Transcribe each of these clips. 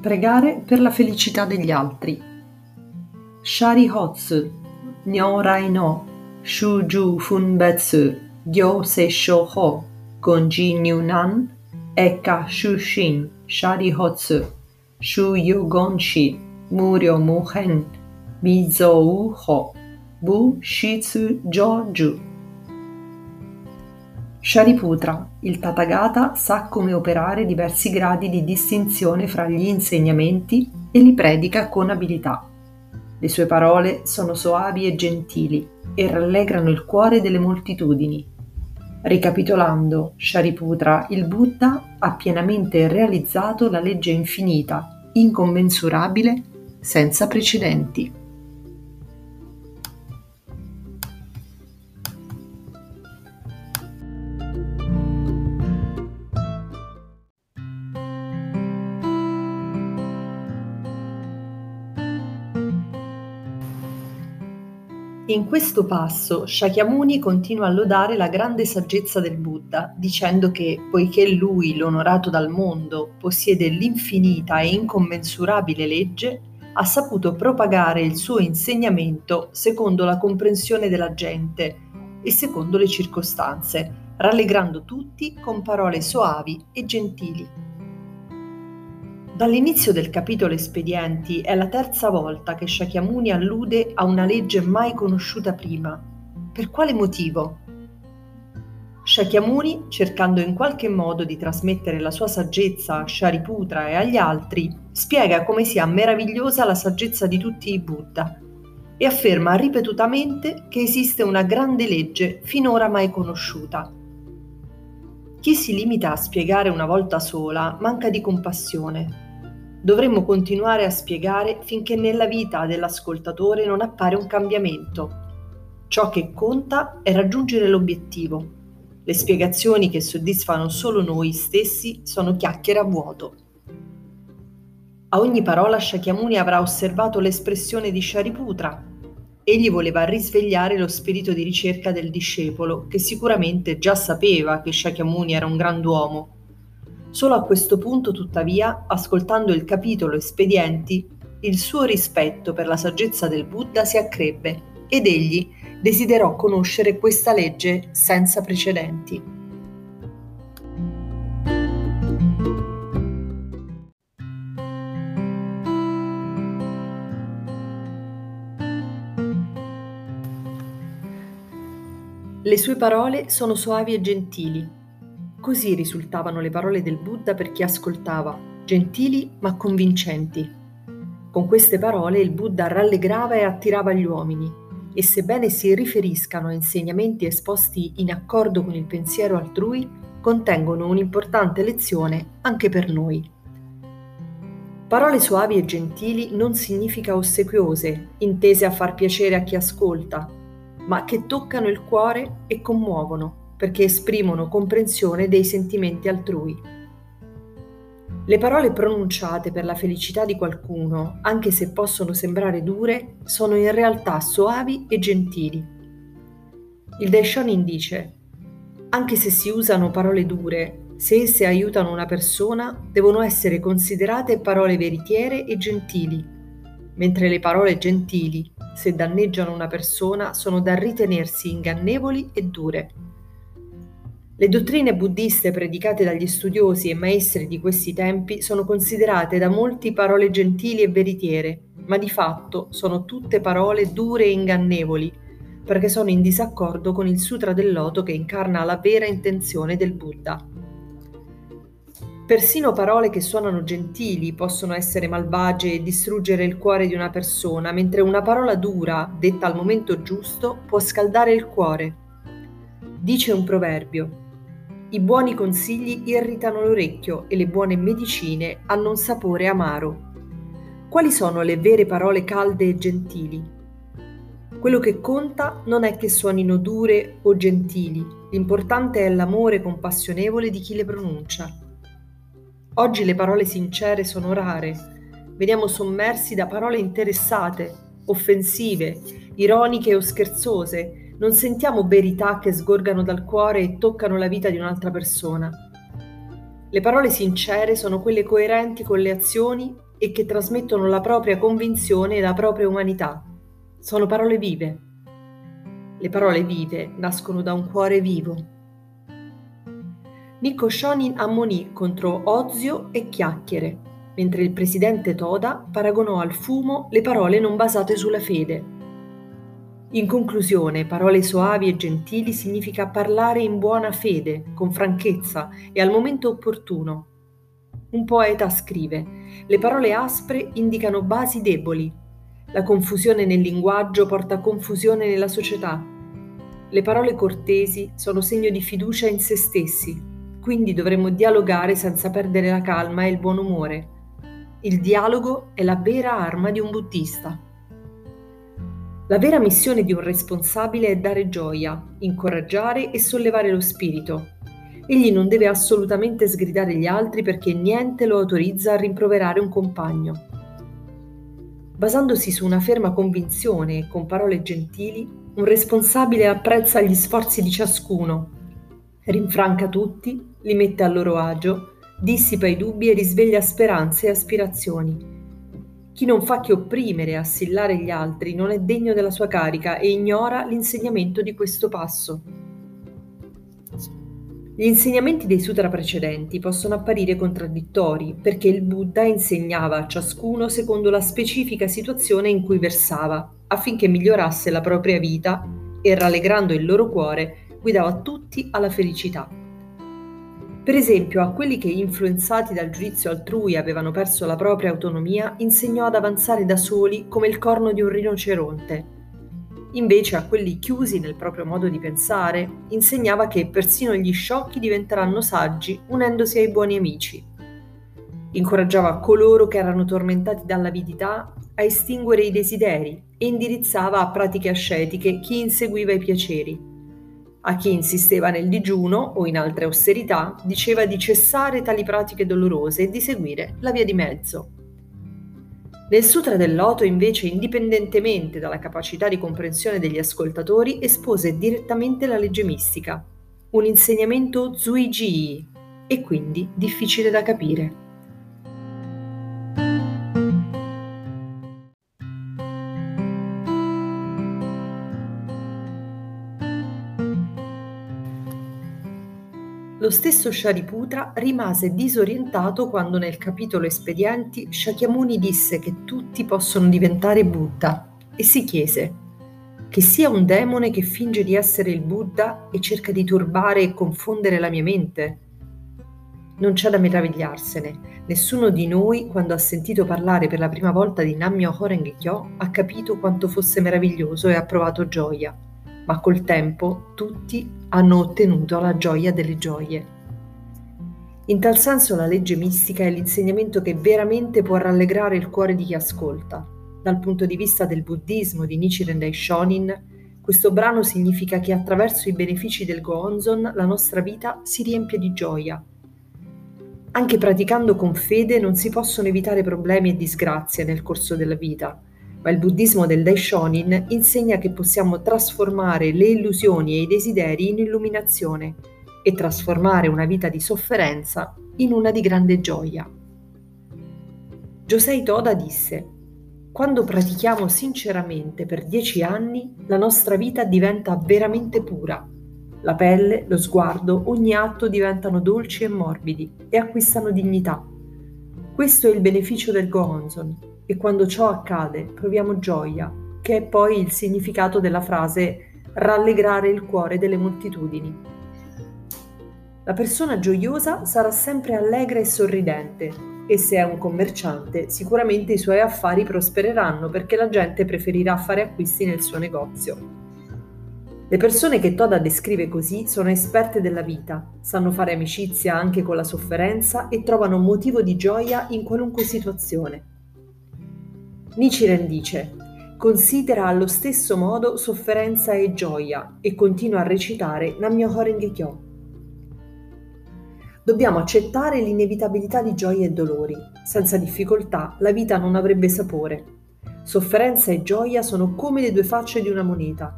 Pregare per la felicità degli altri. Shari Hotsu, Nyorai no, Shuju Funbetsu, Gyo Se Ho, Gonji Nyunan, Eka Shushin, Shari Hotsu, Shu Yogonshi, Muryo Muhen, Mizou Ho, Bu Shitsu Joju. Shariputra, il Tathagata sa come operare diversi gradi di distinzione fra gli insegnamenti e li predica con abilità. Le sue parole sono soavi e gentili e rallegrano il cuore delle moltitudini. Ricapitolando, Shariputra, il Buddha ha pienamente realizzato la legge infinita, incommensurabile, senza precedenti. In questo passo Shakyamuni continua a lodare la grande saggezza del Buddha, dicendo che, poiché lui, l'onorato dal mondo, possiede l'infinita e incommensurabile legge, ha saputo propagare il suo insegnamento secondo la comprensione della gente e secondo le circostanze, rallegrando tutti con parole soavi e gentili. Dall'inizio del capitolo Espedienti è la terza volta che Shakyamuni allude a una legge mai conosciuta prima. Per quale motivo? Shakyamuni, cercando in qualche modo di trasmettere la sua saggezza a Shariputra e agli altri, spiega come sia meravigliosa la saggezza di tutti i Buddha e afferma ripetutamente che esiste una grande legge finora mai conosciuta. Chi si limita a spiegare una volta sola manca di compassione Dovremmo continuare a spiegare finché nella vita dell'ascoltatore non appare un cambiamento. Ciò che conta è raggiungere l'obiettivo. Le spiegazioni che soddisfano solo noi stessi sono chiacchiere a vuoto. A ogni parola Shakyamuni avrà osservato l'espressione di Shariputra. Egli voleva risvegliare lo spirito di ricerca del discepolo, che sicuramente già sapeva che Shakyamuni era un grand'uomo Solo a questo punto, tuttavia, ascoltando il capitolo Espedienti, il suo rispetto per la saggezza del Buddha si accrebbe ed egli desiderò conoscere questa legge senza precedenti. Le sue parole sono soavi e gentili, Così risultavano le parole del Buddha per chi ascoltava, gentili ma convincenti. Con queste parole il Buddha rallegrava e attirava gli uomini, e sebbene si riferiscano a insegnamenti esposti in accordo con il pensiero altrui, contengono un'importante lezione anche per noi. Parole soavi e gentili non significa ossequiose, intese a far piacere a chi ascolta, ma che toccano il cuore e commuovono perché esprimono comprensione dei sentimenti altrui. Le parole pronunciate per la felicità di qualcuno, anche se possono sembrare dure, sono in realtà soavi e gentili. Il Daishonin dice, anche se si usano parole dure, se esse aiutano una persona, devono essere considerate parole veritiere e gentili, mentre le parole gentili, se danneggiano una persona, sono da ritenersi ingannevoli e dure. Le dottrine buddiste predicate dagli studiosi e maestri di questi tempi sono considerate da molti parole gentili e veritiere, ma di fatto sono tutte parole dure e ingannevoli, perché sono in disaccordo con il Sutra del Loto che incarna la vera intenzione del Buddha. Persino parole che suonano gentili possono essere malvagie e distruggere il cuore di una persona, mentre una parola dura, detta al momento giusto, può scaldare il cuore. Dice un proverbio, i buoni consigli irritano l'orecchio e le buone medicine hanno un sapore amaro. Quali sono le vere parole calde e gentili? Quello che conta non è che suonino dure o gentili, l'importante è l'amore compassionevole di chi le pronuncia. Oggi le parole sincere sono rare, veniamo sommersi da parole interessate, offensive, ironiche o scherzose, non sentiamo verità che sgorgano dal cuore e toccano la vita di un'altra persona. Le parole sincere sono quelle coerenti con le azioni e che trasmettono la propria convinzione e la propria umanità. Sono parole vive. Le parole vive nascono da un cuore vivo. Nico Shonin ammonì contro ozio e chiacchiere, mentre il presidente Toda paragonò al fumo le parole non basate sulla fede. In conclusione, parole soavi e gentili significa parlare in buona fede, con franchezza e al momento opportuno. Un poeta scrive, le parole aspre indicano basi deboli. La confusione nel linguaggio porta confusione nella società. Le parole cortesi sono segno di fiducia in se stessi, quindi dovremmo dialogare senza perdere la calma e il buon umore. Il dialogo è la vera arma di un buddista. La vera missione di un responsabile è dare gioia, incoraggiare e sollevare lo spirito. Egli non deve assolutamente sgridare gli altri perché niente lo autorizza a rimproverare un compagno. Basandosi su una ferma convinzione e con parole gentili, un responsabile apprezza gli sforzi di ciascuno, rinfranca tutti, li mette a loro agio, dissipa i dubbi e risveglia speranze e aspirazioni chi non fa che opprimere e assillare gli altri non è degno della sua carica e ignora l'insegnamento di questo passo. Gli insegnamenti dei sutra precedenti possono apparire contraddittori perché il Buddha insegnava a ciascuno secondo la specifica situazione in cui versava, affinché migliorasse la propria vita e rallegrando il loro cuore guidava tutti alla felicità. Per esempio, a quelli che influenzati dal giudizio altrui avevano perso la propria autonomia, insegnò ad avanzare da soli come il corno di un rinoceronte. Invece a quelli chiusi nel proprio modo di pensare, insegnava che persino gli sciocchi diventeranno saggi unendosi ai buoni amici. Incoraggiava coloro che erano tormentati dall'avidità a estinguere i desideri e indirizzava a pratiche ascetiche chi inseguiva i piaceri. A chi insisteva nel digiuno o in altre austerità diceva di cessare tali pratiche dolorose e di seguire la via di mezzo. Nel Sutra del Loto, invece, indipendentemente dalla capacità di comprensione degli ascoltatori, espose direttamente la legge mistica, un insegnamento Zuigi e quindi difficile da capire. Lo stesso Shariputra rimase disorientato quando nel capitolo Espedienti Shakyamuni disse che tutti possono diventare Buddha e si chiese che sia un demone che finge di essere il Buddha e cerca di turbare e confondere la mia mente? Non c'è da meravigliarsene. Nessuno di noi, quando ha sentito parlare per la prima volta di Nammyo Horeng Kyo, ha capito quanto fosse meraviglioso e ha provato gioia ma col tempo tutti hanno ottenuto la gioia delle gioie. In tal senso la legge mistica è l'insegnamento che veramente può rallegrare il cuore di chi ascolta. Dal punto di vista del buddismo di Nichiren Daishonin, questo brano significa che attraverso i benefici del Goonzon la nostra vita si riempie di gioia. Anche praticando con fede non si possono evitare problemi e disgrazie nel corso della vita, ma il buddismo del Daishonin insegna che possiamo trasformare le illusioni e i desideri in illuminazione e trasformare una vita di sofferenza in una di grande gioia. Josei Toda disse, quando pratichiamo sinceramente per dieci anni, la nostra vita diventa veramente pura. La pelle, lo sguardo, ogni atto diventano dolci e morbidi e acquistano dignità. Questo è il beneficio del Gohonzon, e quando ciò accade proviamo gioia, che è poi il significato della frase rallegrare il cuore delle moltitudini. La persona gioiosa sarà sempre allegra e sorridente e se è un commerciante sicuramente i suoi affari prospereranno perché la gente preferirà fare acquisti nel suo negozio. Le persone che Toda descrive così sono esperte della vita, sanno fare amicizia anche con la sofferenza e trovano motivo di gioia in qualunque situazione. Nichiren dice considera allo stesso modo sofferenza e gioia e continua a recitare Nammyo Horenge Kyo. Dobbiamo accettare l'inevitabilità di gioie e dolori. Senza difficoltà la vita non avrebbe sapore. Sofferenza e gioia sono come le due facce di una moneta.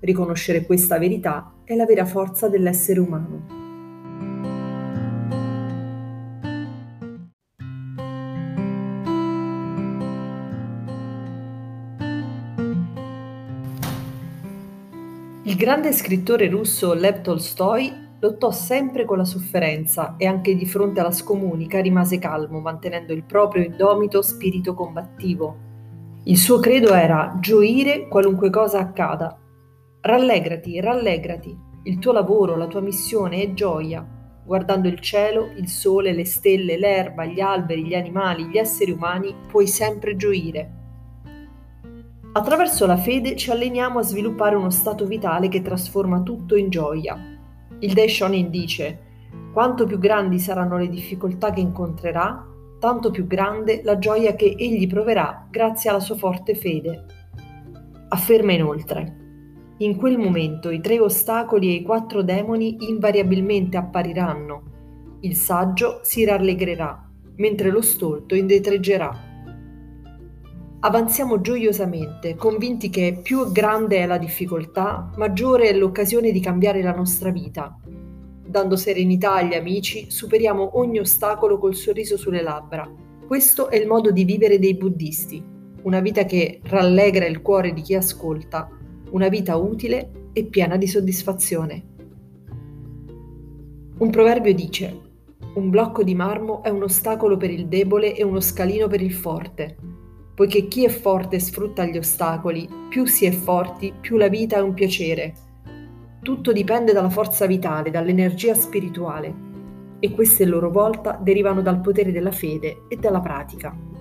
Riconoscere questa verità è la vera forza dell'essere umano. Il grande scrittore russo Lev Tolstoi lottò sempre con la sofferenza e anche di fronte alla scomunica rimase calmo, mantenendo il proprio indomito spirito combattivo. Il suo credo era gioire qualunque cosa accada. Rallegrati, rallegrati, il tuo lavoro, la tua missione è gioia. Guardando il cielo, il sole, le stelle, l'erba, gli alberi, gli animali, gli esseri umani, puoi sempre gioire. Attraverso la fede ci alleniamo a sviluppare uno stato vitale che trasforma tutto in gioia. Il Daishonin dice: Quanto più grandi saranno le difficoltà che incontrerà, tanto più grande la gioia che egli proverà grazie alla sua forte fede. Afferma inoltre: In quel momento i tre ostacoli e i quattro demoni invariabilmente appariranno. Il saggio si rallegrerà, mentre lo stolto indietreggerà. Avanziamo gioiosamente, convinti che più grande è la difficoltà, maggiore è l'occasione di cambiare la nostra vita. Dando serenità agli amici, superiamo ogni ostacolo col sorriso sulle labbra. Questo è il modo di vivere dei buddisti, una vita che rallegra il cuore di chi ascolta, una vita utile e piena di soddisfazione. Un proverbio dice, un blocco di marmo è un ostacolo per il debole e uno scalino per il forte poiché chi è forte sfrutta gli ostacoli, più si è forti, più la vita è un piacere. Tutto dipende dalla forza vitale, dall'energia spirituale e queste a loro volta derivano dal potere della fede e dalla pratica.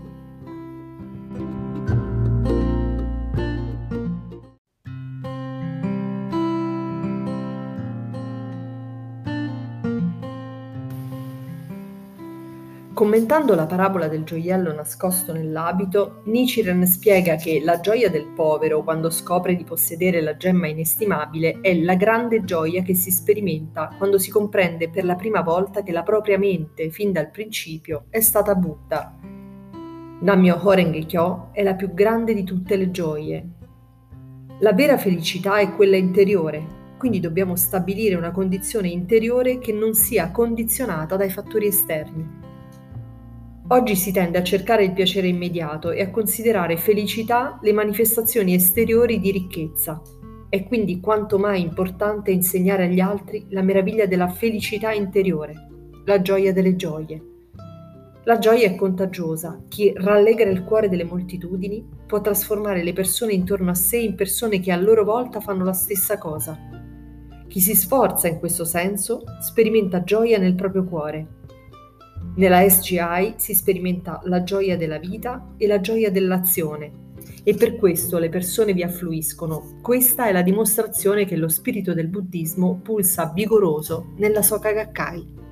Commentando la parabola del gioiello nascosto nell'abito, Nichiren spiega che la gioia del povero quando scopre di possedere la gemma inestimabile è la grande gioia che si sperimenta quando si comprende per la prima volta che la propria mente, fin dal principio, è stata Buddha. Nammyo Horenge Kyo è la più grande di tutte le gioie. La vera felicità è quella interiore, quindi dobbiamo stabilire una condizione interiore che non sia condizionata dai fattori esterni. Oggi si tende a cercare il piacere immediato e a considerare felicità le manifestazioni esteriori di ricchezza. È quindi quanto mai importante insegnare agli altri la meraviglia della felicità interiore, la gioia delle gioie. La gioia è contagiosa, chi rallegra il cuore delle moltitudini può trasformare le persone intorno a sé in persone che a loro volta fanno la stessa cosa. Chi si sforza in questo senso sperimenta gioia nel proprio cuore nella SGI si sperimenta la gioia della vita e la gioia dell'azione e per questo le persone vi affluiscono. Questa è la dimostrazione che lo spirito del buddismo pulsa vigoroso nella Soka Gakkai.